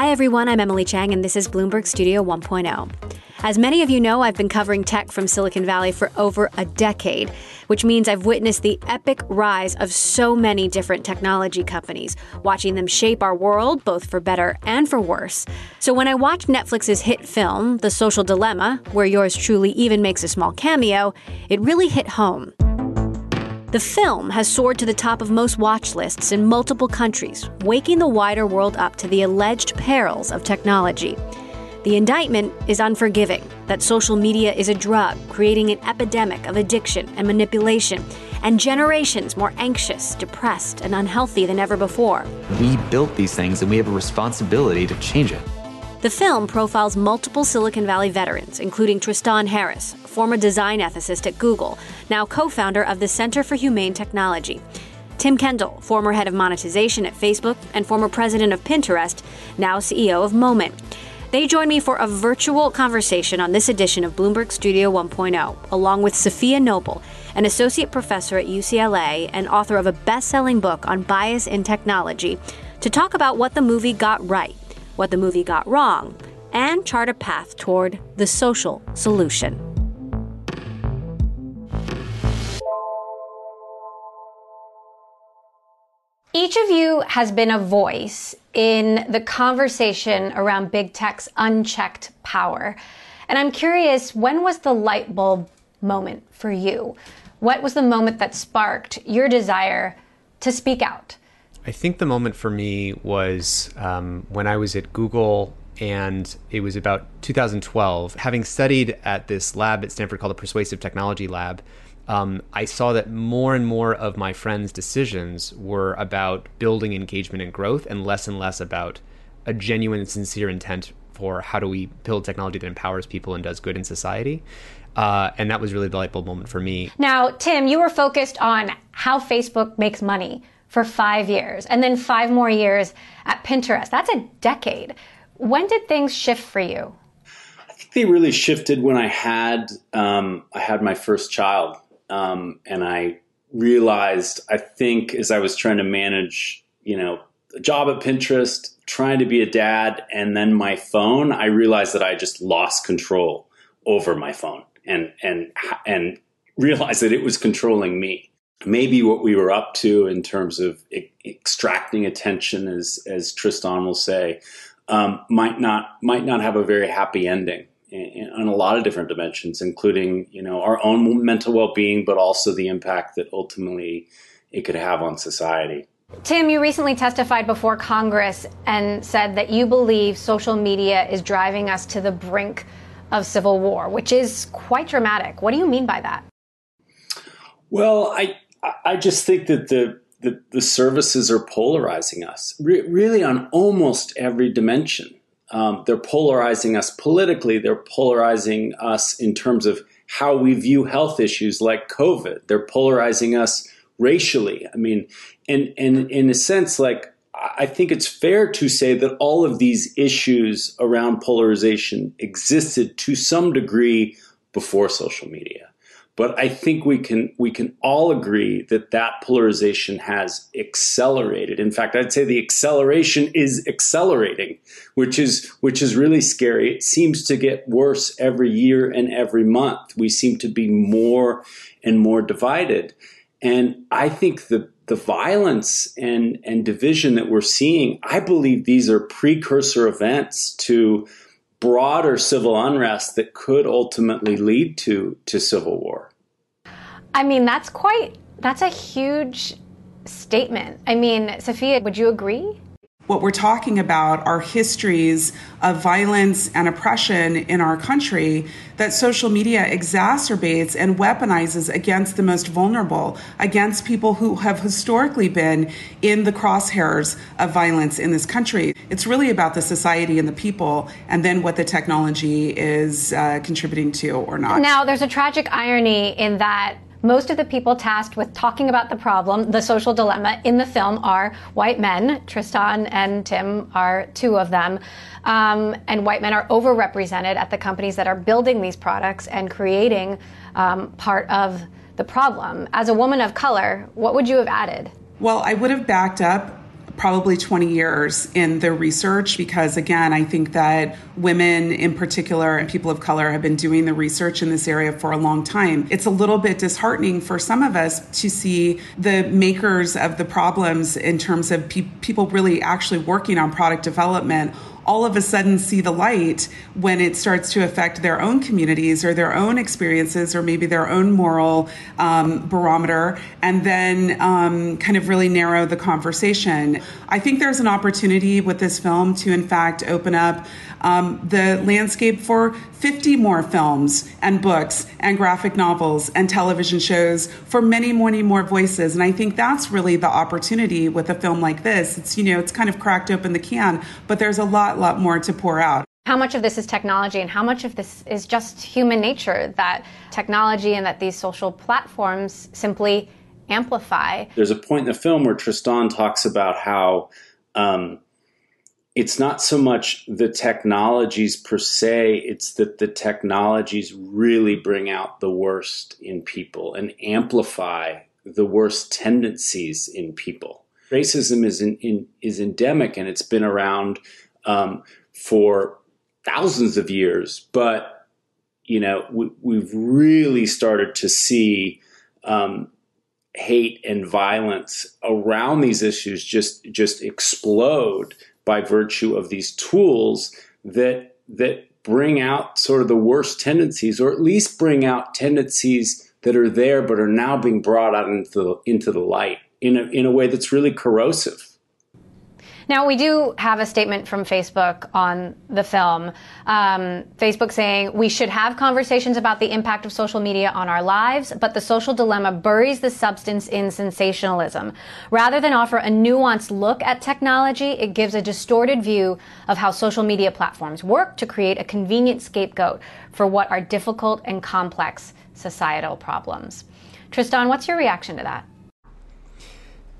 Hi, everyone. I'm Emily Chang, and this is Bloomberg Studio 1.0. As many of you know, I've been covering tech from Silicon Valley for over a decade, which means I've witnessed the epic rise of so many different technology companies, watching them shape our world, both for better and for worse. So when I watched Netflix's hit film, The Social Dilemma, where yours truly even makes a small cameo, it really hit home. The film has soared to the top of most watch lists in multiple countries, waking the wider world up to the alleged perils of technology. The indictment is unforgiving that social media is a drug, creating an epidemic of addiction and manipulation, and generations more anxious, depressed, and unhealthy than ever before. We built these things and we have a responsibility to change it. The film profiles multiple Silicon Valley veterans, including Tristan Harris, former design ethicist at Google, now co founder of the Center for Humane Technology. Tim Kendall, former head of monetization at Facebook and former president of Pinterest, now CEO of Moment. They join me for a virtual conversation on this edition of Bloomberg Studio 1.0, along with Safiya Noble, an associate professor at UCLA and author of a best selling book on bias in technology, to talk about what the movie got right what the movie got wrong, and chart a path toward the social solution. Each of you has been a voice in the conversation around big tech's unchecked power. And I'm curious, when was the light bulb moment for you? What was the moment that sparked your desire to speak out? I think the moment for me was um, when I was at Google and it was about 2012. Having studied at this lab at Stanford called the Persuasive Technology Lab, um, I saw that more and more of my friends' decisions were about building engagement and growth and less and less about a genuine and sincere intent for how do we build technology that empowers people and does good in society. Uh, and that was really the light bulb moment for me. Now, Tim, you were focused on how Facebook makes money for five years and then five more years at Pinterest. That's a decade. When did things shift for you? I think they really shifted when I had um, I had my first child, um, and I realized I think as I was trying to manage, you know, a job at Pinterest, trying to be a dad, and then my phone, I realized that I just lost control over my phone, and and and realized that it was controlling me maybe what we were up to in terms of e- extracting attention, as as Tristan will say, um, might not might not have a very happy ending on a lot of different dimensions, including you know our own mental well being, but also the impact that ultimately it could have on society. Tim, you recently testified before Congress and said that you believe social media is driving us to the brink of civil war, which is quite dramatic. What do you mean by that? Well, I I just think that the the, the services are polarizing us re- really on almost every dimension. Um, they're polarizing us politically. They're polarizing us in terms of how we view health issues like COVID. They're polarizing us racially. I mean, and and in a sense, like I think it's fair to say that all of these issues around polarization existed to some degree before social media. But I think we can we can all agree that that polarization has accelerated. In fact, I'd say the acceleration is accelerating, which is which is really scary. It seems to get worse every year and every month. We seem to be more and more divided. And I think the the violence and, and division that we're seeing, I believe these are precursor events to broader civil unrest that could ultimately lead to to civil war. I mean, that's quite, that's a huge statement. I mean, Safiya, would you agree? What we're talking about are histories of violence and oppression in our country that social media exacerbates and weaponizes against the most vulnerable, against people who have historically been in the crosshairs of violence in this country. It's really about the society and the people, and then what the technology is uh, contributing to or not. Now, there's a tragic irony in that most of the people tasked with talking about the problem, the social dilemma in the film, are white men. Tristan and Tim are two of them. Um, and white men are overrepresented at the companies that are building these products and creating um, part of the problem. As a woman of color, what would you have added? Well, I would have backed up probably 20 years in the research because, again, I think that women in particular and people of color have been doing the research in this area for a long time. It's a little bit disheartening for some of us to see the makers of the problems in terms of pe- people really actually working on product development all of a sudden see the light when it starts to affect their own communities or their own experiences or maybe their own moral um, barometer, and then um, kind of really narrow the conversation. I think there's an opportunity with this film to, in fact, open up um, the landscape for 50 more films and books and graphic novels and television shows for many, many more voices. And I think that's really the opportunity with a film like this. It's, you know, it's kind of cracked open the can, but there's a lot, lot more to pour out. How much of this is technology and how much of this is just human nature that technology and that these social platforms simply amplify? There's a point in the film where Tristan talks about how um, it's not so much the technologies per se, it's that the technologies really bring out the worst in people and amplify the worst tendencies in people. Racism is, in, in, is endemic and it's been around um, for thousands of years, but you know we, have really started to see um, hate and violence around these issues just just explode by virtue of these tools that that bring out sort of the worst tendencies, or at least bring out tendencies that are there but are now being brought out into the, into the light in a, in a way that's really corrosive. Now, we do have a statement from Facebook on the film. Um, Facebook saying we should have conversations about the impact of social media on our lives, but the social dilemma buries the substance in sensationalism. Rather than offer a nuanced look at technology, it gives a distorted view of how social media platforms work to create a convenient scapegoat for what are difficult and complex societal problems. Tristan, what's your reaction to that?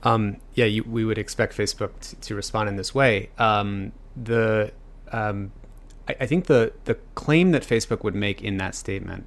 Um, yeah, you, we would expect Facebook to, to respond in this way. Um, the um, I, I, think the the claim that Facebook would make in that statement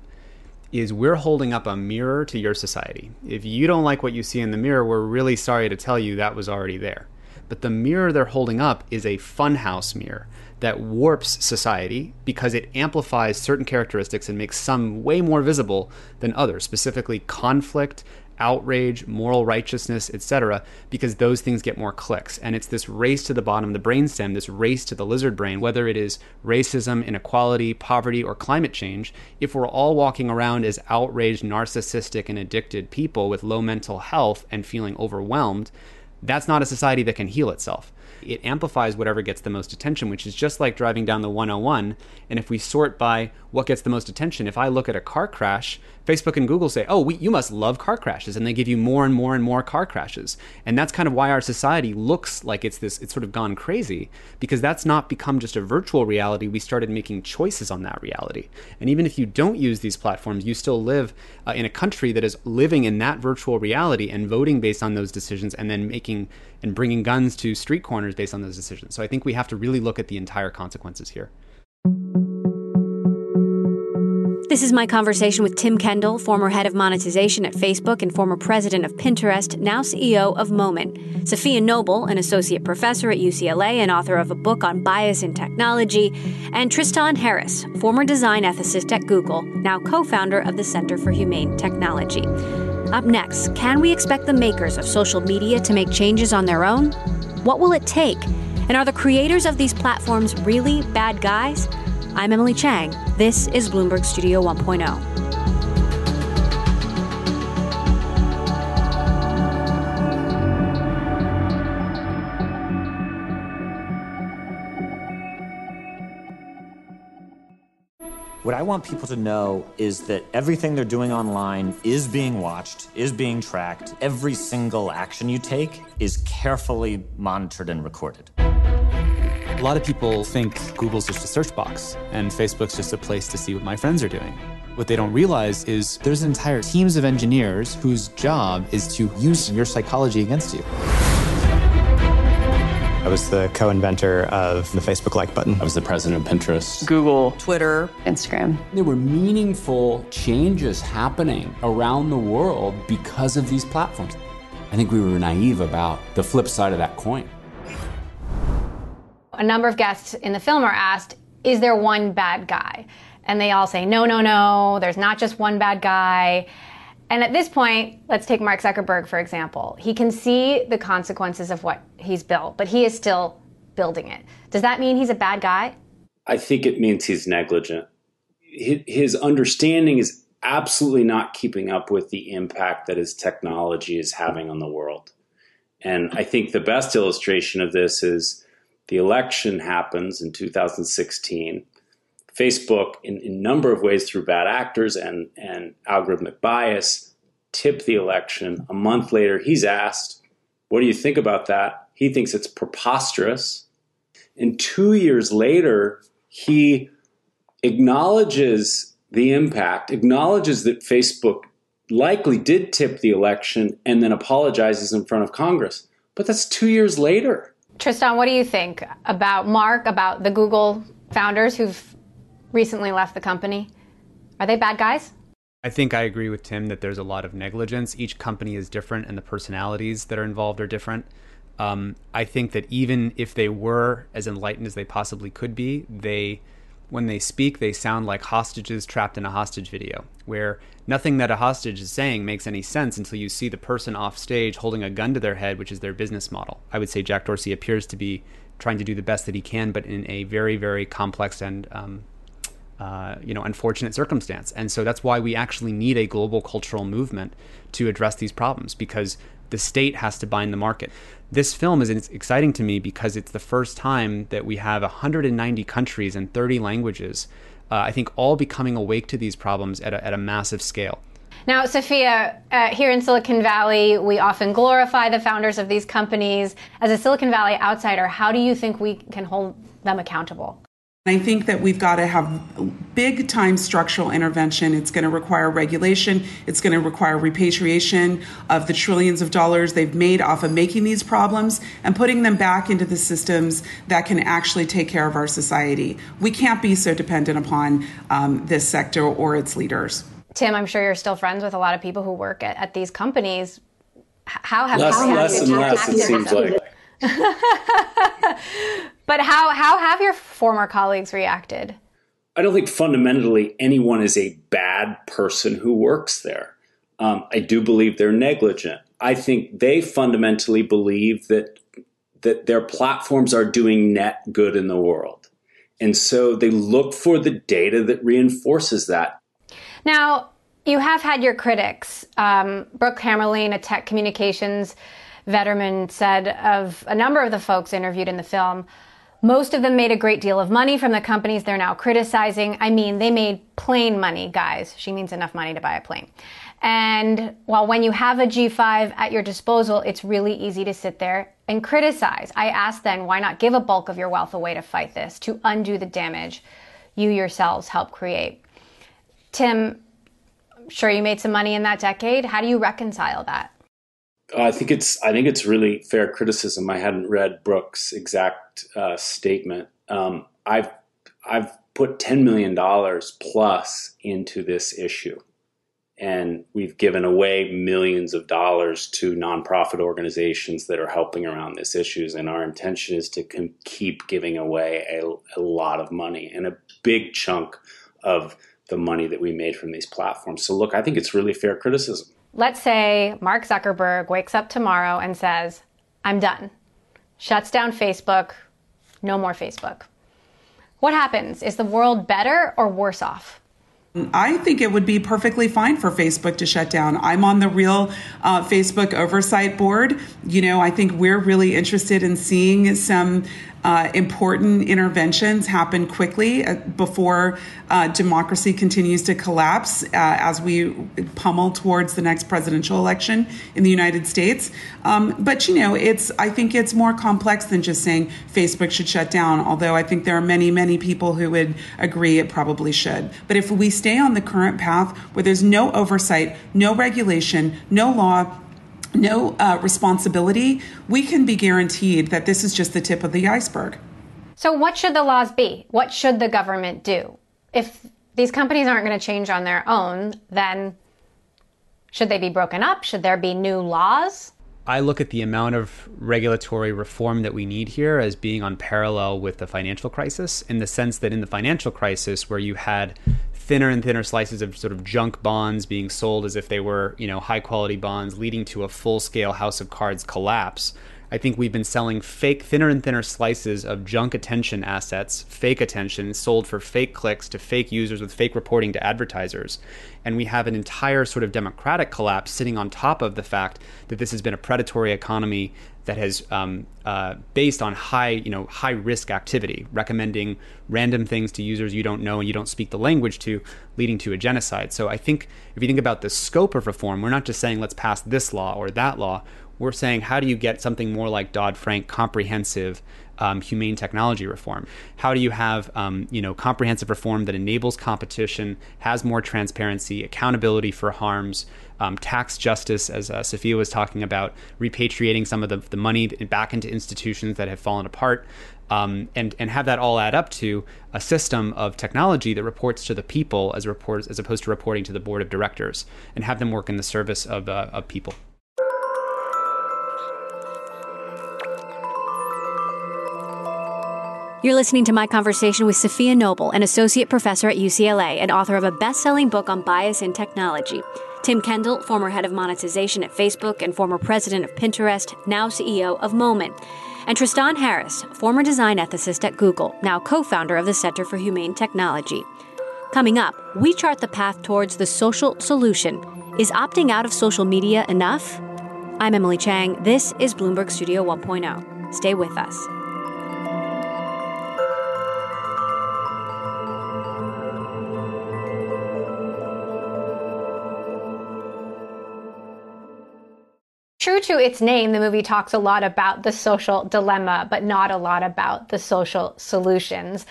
is we're holding up a mirror to your society. If you don't like what you see in the mirror, we're really sorry to tell you that was already there. But the mirror they're holding up is a funhouse mirror that warps society because it amplifies certain characteristics and makes some way more visible than others, specifically conflict, outrage, moral righteousness, etc., because those things get more clicks. And it's this race to the bottom of the brainstem, this race to the lizard brain, whether it is racism, inequality, poverty, or climate change. If we're all walking around as outraged, narcissistic, and addicted people with low mental health and feeling overwhelmed, that's not a society that can heal itself it amplifies whatever gets the most attention, which is just like driving down the 101. And if we sort by what gets the most attention, if I look at a car crash, Facebook and Google say, oh, we, you must love car crashes. And they give you more and more and more car crashes. And that's kind of why our society looks like it's this, it's sort of gone crazy because that's not become just a virtual reality. We started making choices on that reality. And even if you don't use these platforms, you still live uh, in a country that is living in that virtual reality and voting based on those decisions and then making and bringing guns to street corners based on those decisions. So I think we have to really look at the entire consequences here. This is my conversation with Tim Kendall, former head of monetization at Facebook and former president of Pinterest, now CEO of Moment. Safiya Noble, an associate professor at UCLA and author of a book on bias in technology, and Tristan Harris, former design ethicist at Google, now co founder of the Center for Humane Technology. Up next, can we expect the makers of social media to make changes on their own? What will it take? And are the creators of these platforms really bad guys? I'm Emily Chang. This is Bloomberg Studio 1.0. What I want people to know is that everything they're doing online is being watched, is being tracked. Every single action you take is carefully monitored and recorded. A lot of people think Google's just a search box and Facebook's just a place to see what my friends are doing. What they don't realize is there's entire teams of engineers whose job is to use your psychology against you. I was the co inventor of the Facebook like button. I was the president of Pinterest, Google, Twitter, Instagram. There were meaningful changes happening around the world because of these platforms. I think we were naive about the flip side of that coin. A number of guests in the film are asked, is there one bad guy? And they all say, no, no, no, there's not just one bad guy. And at this point, let's take Mark Zuckerberg, for example. He can see the consequences of what he's built, but he is still building it. Does that mean he's a bad guy? I think it means he's negligent. His understanding is absolutely not keeping up with the impact that his technology is having on the world. And I think the best illustration of this is the election happens in 2016. Facebook, in a number of ways through bad actors and, and algorithmic bias, tipped the election. A month later, he's asked, What do you think about that? He thinks it's preposterous. And two years later, he acknowledges the impact, acknowledges that Facebook likely did tip the election, and then apologizes in front of Congress. But that's two years later. Tristan, what do you think about Mark, about the Google founders who've recently left the company? Are they bad guys? I think I agree with Tim that there's a lot of negligence. Each company is different, and the personalities that are involved are different. Um, I think that even if they were as enlightened as they possibly could be, they, when they speak, they sound like hostages trapped in a hostage video, where nothing that a hostage is saying makes any sense until you see the person off stage holding a gun to their head, which is their business model. I would say Jack Dorsey appears to be trying to do the best that he can, but in a very, very complex and um, uh, you know, unfortunate circumstance. And so that's why we actually need a global cultural movement to address these problems because the state has to bind the market. This film is exciting to me because it's the first time that we have 190 countries and 30 languages, uh, I think, all becoming awake to these problems at a, at a massive scale. Now, Safiya, uh, here in Silicon Valley, we often glorify the founders of these companies. As a Silicon Valley outsider, how do you think we can hold them accountable? I think that we've got to have big time structural intervention. It's going to require regulation. It's going to require repatriation of the trillions of dollars they've made off of making these problems and putting them back into the systems that can actually take care of our society. We can't be so dependent upon um, this sector or its leaders. Tim, I'm sure you're still friends with a lot of people who work at, at these companies. How have less, how less and less, it seems like. But how, how have your former colleagues reacted? I don't think fundamentally anyone is a bad person who works there. Um, I do believe they're negligent. I think they fundamentally believe that that their platforms are doing net good in the world. And so they look for the data that reinforces that. Now, you have had your critics. Um, Brooke Hammerling, a tech communications veteran, said of a number of the folks interviewed in the film, most of them made a great deal of money from the companies they're now criticizing. I mean, they made plane money, guys. She means enough money to buy a plane. And while when you have a G5 at your disposal, it's really easy to sit there and criticize. I ask then, why not give a bulk of your wealth away to fight this, to undo the damage you yourselves help create? Tim, I'm sure you made some money in that decade. How do you reconcile that? I think it's I think it's really fair criticism. I hadn't read Brooks' exact uh, statement. Um, I've I've put ten million dollars plus into this issue, and we've given away millions of dollars to nonprofit organizations that are helping around this issues. And our intention is to com- keep giving away a, a lot of money and a big chunk of the money that we made from these platforms. So look, I think it's really fair criticism let's say Mark Zuckerberg wakes up tomorrow and says, I'm done, shuts down Facebook, no more Facebook. What happens? Is the world better or worse off? I think it would be perfectly fine for Facebook to shut down. I'm on the real uh, Facebook oversight board. You know, I think we're really interested in seeing some uh, important interventions happen quickly uh, before uh, democracy continues to collapse uh, as we pummel towards the next presidential election in the United States. Um, but you know, it's I think it's more complex than just saying Facebook should shut down. Although I think there are many many people who would agree it probably should. But if we stay on the current path where there's no oversight, no regulation, no law, no uh, responsibility, we can be guaranteed that this is just the tip of the iceberg. So, what should the laws be? What should the government do? If these companies aren't going to change on their own, then should they be broken up? Should there be new laws? I look at the amount of regulatory reform that we need here as being on parallel with the financial crisis, in the sense that in the financial crisis, where you had thinner and thinner slices of sort of junk bonds being sold as if they were, you know, high quality bonds, leading to a full scale house of cards collapse. I think we've been selling fake, thinner and thinner slices of junk attention assets, fake attention, sold for fake clicks to fake users with fake reporting to advertisers. And we have an entire sort of democratic collapse sitting on top of the fact that this has been a predatory economy that has um, uh, based on high, you know, high risk activity, recommending random things to users you don't know and you don't speak the language to, leading to a genocide. So I think if you think about the scope of reform, we're not just saying let's pass this law or that law we're saying how do you get something more like Dodd Frank comprehensive um, humane technology reform? How do you have um, you know comprehensive reform that enables competition, has more transparency, accountability for harms, um, tax justice, as uh, Safiya was talking about, repatriating some of the, the money back into institutions that have fallen apart, um, and and have that all add up to a system of technology that reports to the people as reports as opposed to reporting to the board of directors, and have them work in the service of uh, of people. You're listening to my conversation with Safiya Noble, an associate professor at UCLA and author of a best selling book on bias in technology. Tim Kendall, former head of monetization at Facebook and former president of Pinterest, now CEO of Moment. And Tristan Harris, former design ethicist at Google, now co founder of the Center for Humane Technology. Coming up, we chart the path towards the social solution. Is opting out of social media enough? I'm Emily Chang. This is Bloomberg Studio 1.0. Stay with us. True to its name, the movie talks a lot about the social dilemma, but not a lot about the social solutions.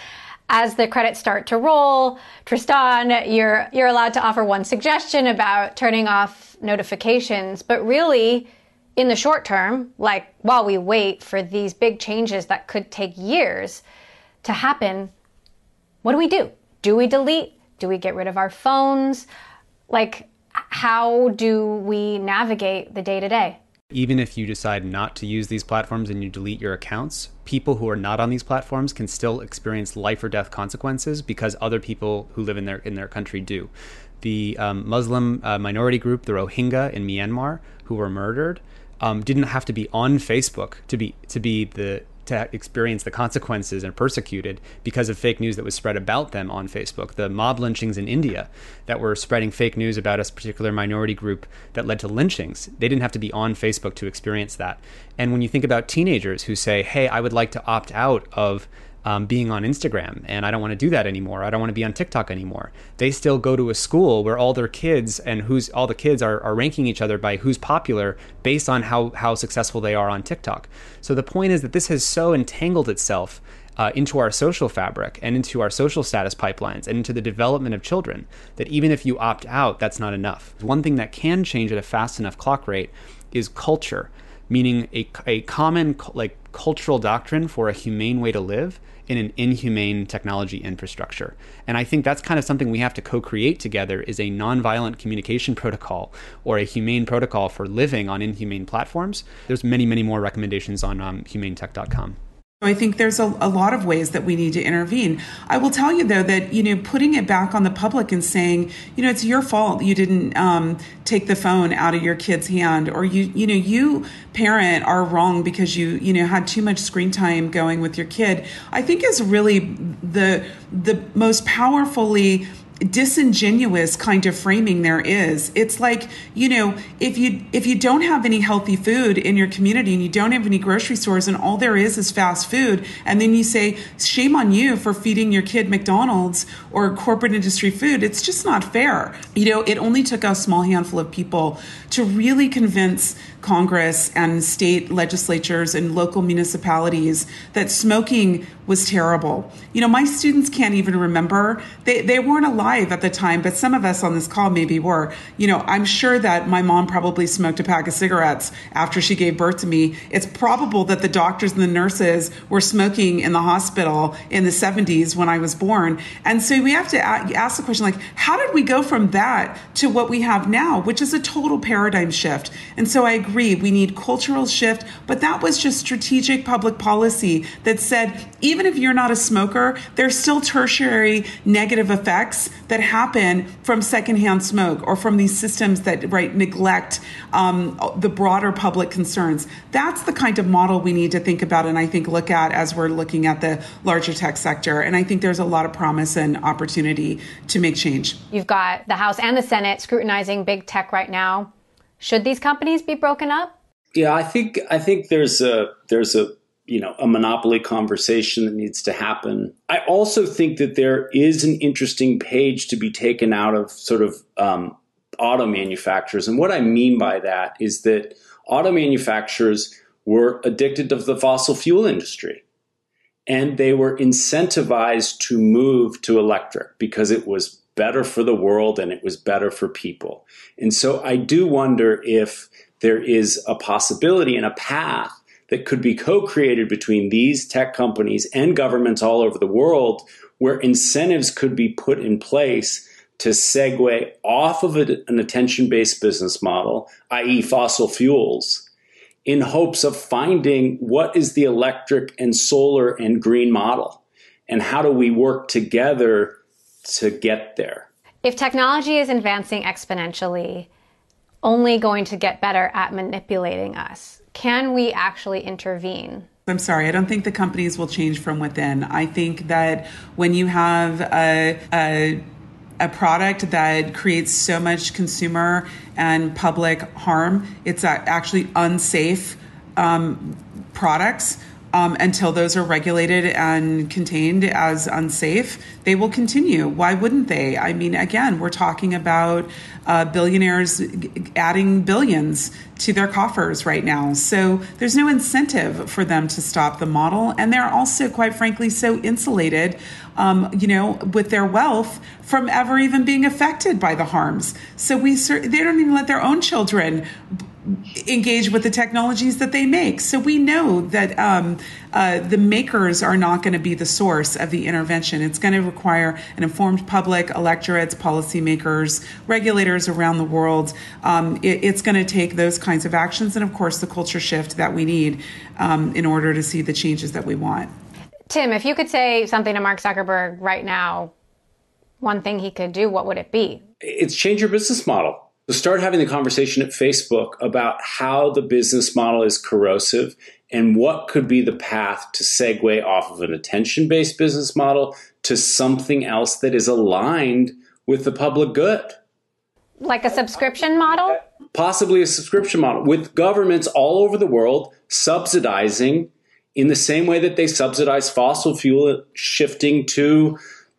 As the credits start to roll, Tristan, you're you're allowed to offer one suggestion about turning off notifications, but really in the short term, like while we wait for these big changes that could take years to happen, what do we do? Do we delete? Do we get rid of our phones? Like how do we navigate the day to day? Even if you decide not to use these platforms and you delete your accounts, people who are not on these platforms can still experience life or death consequences because other people who live in their in their country do. The um, Muslim uh, minority group, the Rohingya in Myanmar, who were murdered, um, didn't have to be on Facebook to be to be the to experience the consequences and persecuted because of fake news that was spread about them on Facebook. The mob lynchings in India that were spreading fake news about a particular minority group that led to lynchings, they didn't have to be on Facebook to experience that. And when you think about teenagers who say, hey, I would like to opt out of um, being on Instagram and I don't want to do that anymore. I don't want to be on TikTok anymore. They still go to a school where all their kids and who's all the kids are, are ranking each other by who's popular based on how, how successful they are on TikTok. So the point is that this has so entangled itself uh, into our social fabric and into our social status pipelines and into the development of children that even if you opt out, that's not enough. One thing that can change at a fast enough clock rate is culture, meaning a, a common like cultural doctrine for a humane way to live in an inhumane technology infrastructure. And I think that's kind of something we have to co-create together is a nonviolent communication protocol or a humane protocol for living on inhumane platforms. There's many, many more recommendations on um, humanetech.com. I think there's a, a, lot of ways that we need to intervene. I will tell you though that you know putting it back on the public and saying you know it's your fault you didn't um, take the phone out of your kid's hand or you you know you parent are wrong because you you know had too much screen time going with your kid. I think is really the the most powerfully disingenuous kind of framing there is. It's like you know if you if you don't have any healthy food in your community and you don't have any grocery stores and all there is is fast food and then you say shame on you for feeding your kid mcdonald's or corporate industry food it's just not fair. You know it only took a small handful of people to really convince Congress and state legislatures and local municipalities that smoking was terrible. You know, my students can't even remember. They, they weren't alive at the time, but some of us on this call maybe were. You know, I'm sure that my mom probably smoked a pack of cigarettes after she gave birth to me. It's probable that the doctors and the nurses were smoking in the hospital in the 70s when I was born. And so we have to ask the question like, how did we go from that to what we have now, which is a total paradigm shift? And so I agree, we need cultural shift, but that was just strategic public policy that said, even if you're not a smoker, there's still tertiary negative effects that happen from secondhand smoke or from these systems that right neglect um, the broader public concerns. That's the kind of model we need to think about and I think look at as we're looking at the larger tech sector. And I think there's a lot of promise and opportunity to make change. You've got the House and the Senate scrutinizing big tech right now. Should these companies be broken up? Yeah, I think I think there's a there's a you know a monopoly conversation that needs to happen. I also think that there is an interesting page to be taken out of sort of um, auto manufacturers, and what I mean by that is that auto manufacturers were addicted to the fossil fuel industry, and they were incentivized to move to electric because it was better for the world and it was better for people. And so I do wonder if there is a possibility and a path that could be co created between these tech companies and governments all over the world where incentives could be put in place to segue off of a, an attention based business model, i.e., fossil fuels, in hopes of finding what is the electric and solar and green model and how do we work together to get there. If technology is advancing exponentially, only going to get better at manipulating us can we actually intervene? I'm sorry, I don't think the companies will change from within. I think that when you have a, a a product that creates so much consumer and public harm, it's actually unsafe um, products um, until those are regulated and contained as unsafe, they will continue. Why wouldn't they? I mean, again, we're talking about uh, billionaires adding billions to their coffers right now. So there's no incentive for them to stop the model. And they're also, quite frankly, so insulated, um, you know, with their wealth from ever even being affected by the harms. So we, they don't even let their own children engage with the technologies that they make. So we know that um, uh, the makers are not going to be the source of the intervention. It's going to require an informed public, electorates, policymakers, regulators around the world. Um, it, it's going to take those kinds of actions and, of course, the culture shift that we need um, in order to see the changes that we want. Tim, if you could say something to Mark Zuckerberg right now, one thing he could do, what would it be? It's change your business model start having the conversation at Facebook about how the business model is corrosive and what could be the path to segue off of an attention based business model to something else that is aligned with the public good. Like a subscription model? Possibly a subscription model with governments all over the world subsidizing in the same way that they subsidize fossil fuel shifting to,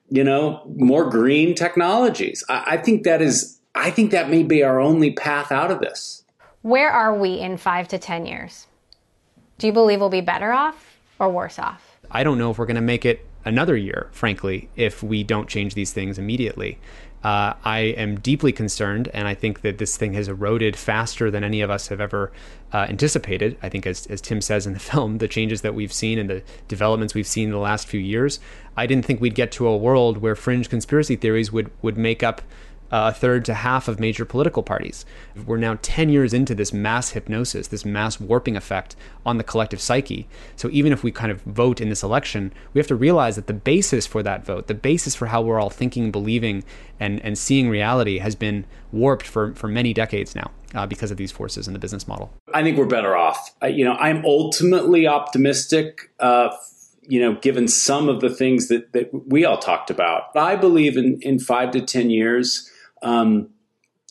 you know, more green technologies. I, I think that is I think that may be our only path out of this. Where are we in five to 10 years? Do you believe we'll be better off or worse off? I don't know if we're going to make it another year, frankly, if we don't change these things immediately. Uh, I am deeply concerned, and I think that this thing has eroded faster than any of us have ever uh, anticipated. I think, as, as Tim says in the film, the changes that we've seen and the developments we've seen in the last few years, I didn't think we'd get to a world where fringe conspiracy theories would, would make up a third to half of major political parties. We're now 10 years into this mass hypnosis, this mass warping effect on the collective psyche. So even if we kind of vote in this election, we have to realize that the basis for that vote, the basis for how we're all thinking, believing, and, and seeing reality has been warped for, for many decades now. Uh, because of these forces in the business model, I think we're better off. Uh, you know, I'm ultimately optimistic uh, you know, given some of the things that, that we all talked about. I believe in, in five to 10 years, um,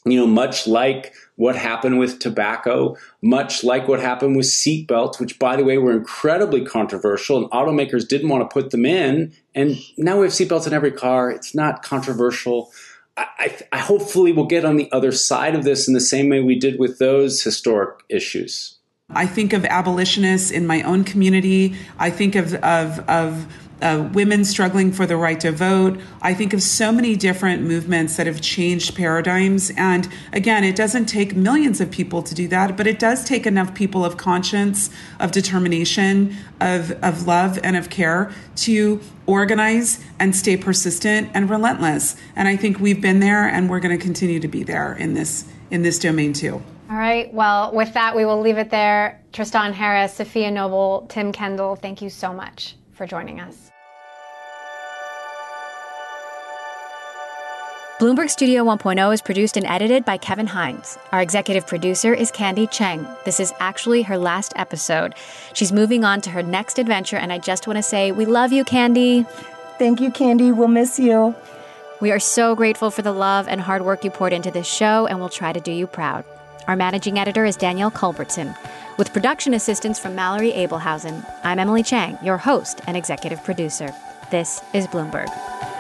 you know, much like what happened with tobacco, much like what happened with seatbelts, which, by the way, were incredibly controversial, and automakers didn't want to put them in. And now we have seatbelts in every car. It's not controversial. I, I, I hopefully will get on the other side of this in the same way we did with those historic issues. I think of abolitionists in my own community. I think of of, of uh, women struggling for the right to vote. I think of so many different movements that have changed paradigms. And again, it doesn't take millions of people to do that, but it does take enough people of conscience, of determination, of, of love, and of care to organize and stay persistent and relentless. And I think we've been there and we're going to continue to be there in this in this domain too. All right. Well, with that, we will leave it there. Tristan Harris, Safiya Noble, Tim Kendall, thank you so much for joining us. Bloomberg Studio 1.0 is produced and edited by Kevin Hines. Our executive producer is Candy Cheng. This is actually her last episode. She's moving on to her next adventure, and I just want to say we love you, Candy. Thank you, Candy. We'll miss you. We are so grateful for the love and hard work you poured into this show, and we'll try to do you proud. Our managing editor is Danielle Culbertson, with production assistance from Mallory Abelhausen. I'm Emily Chang, your host and executive producer. This is Bloomberg.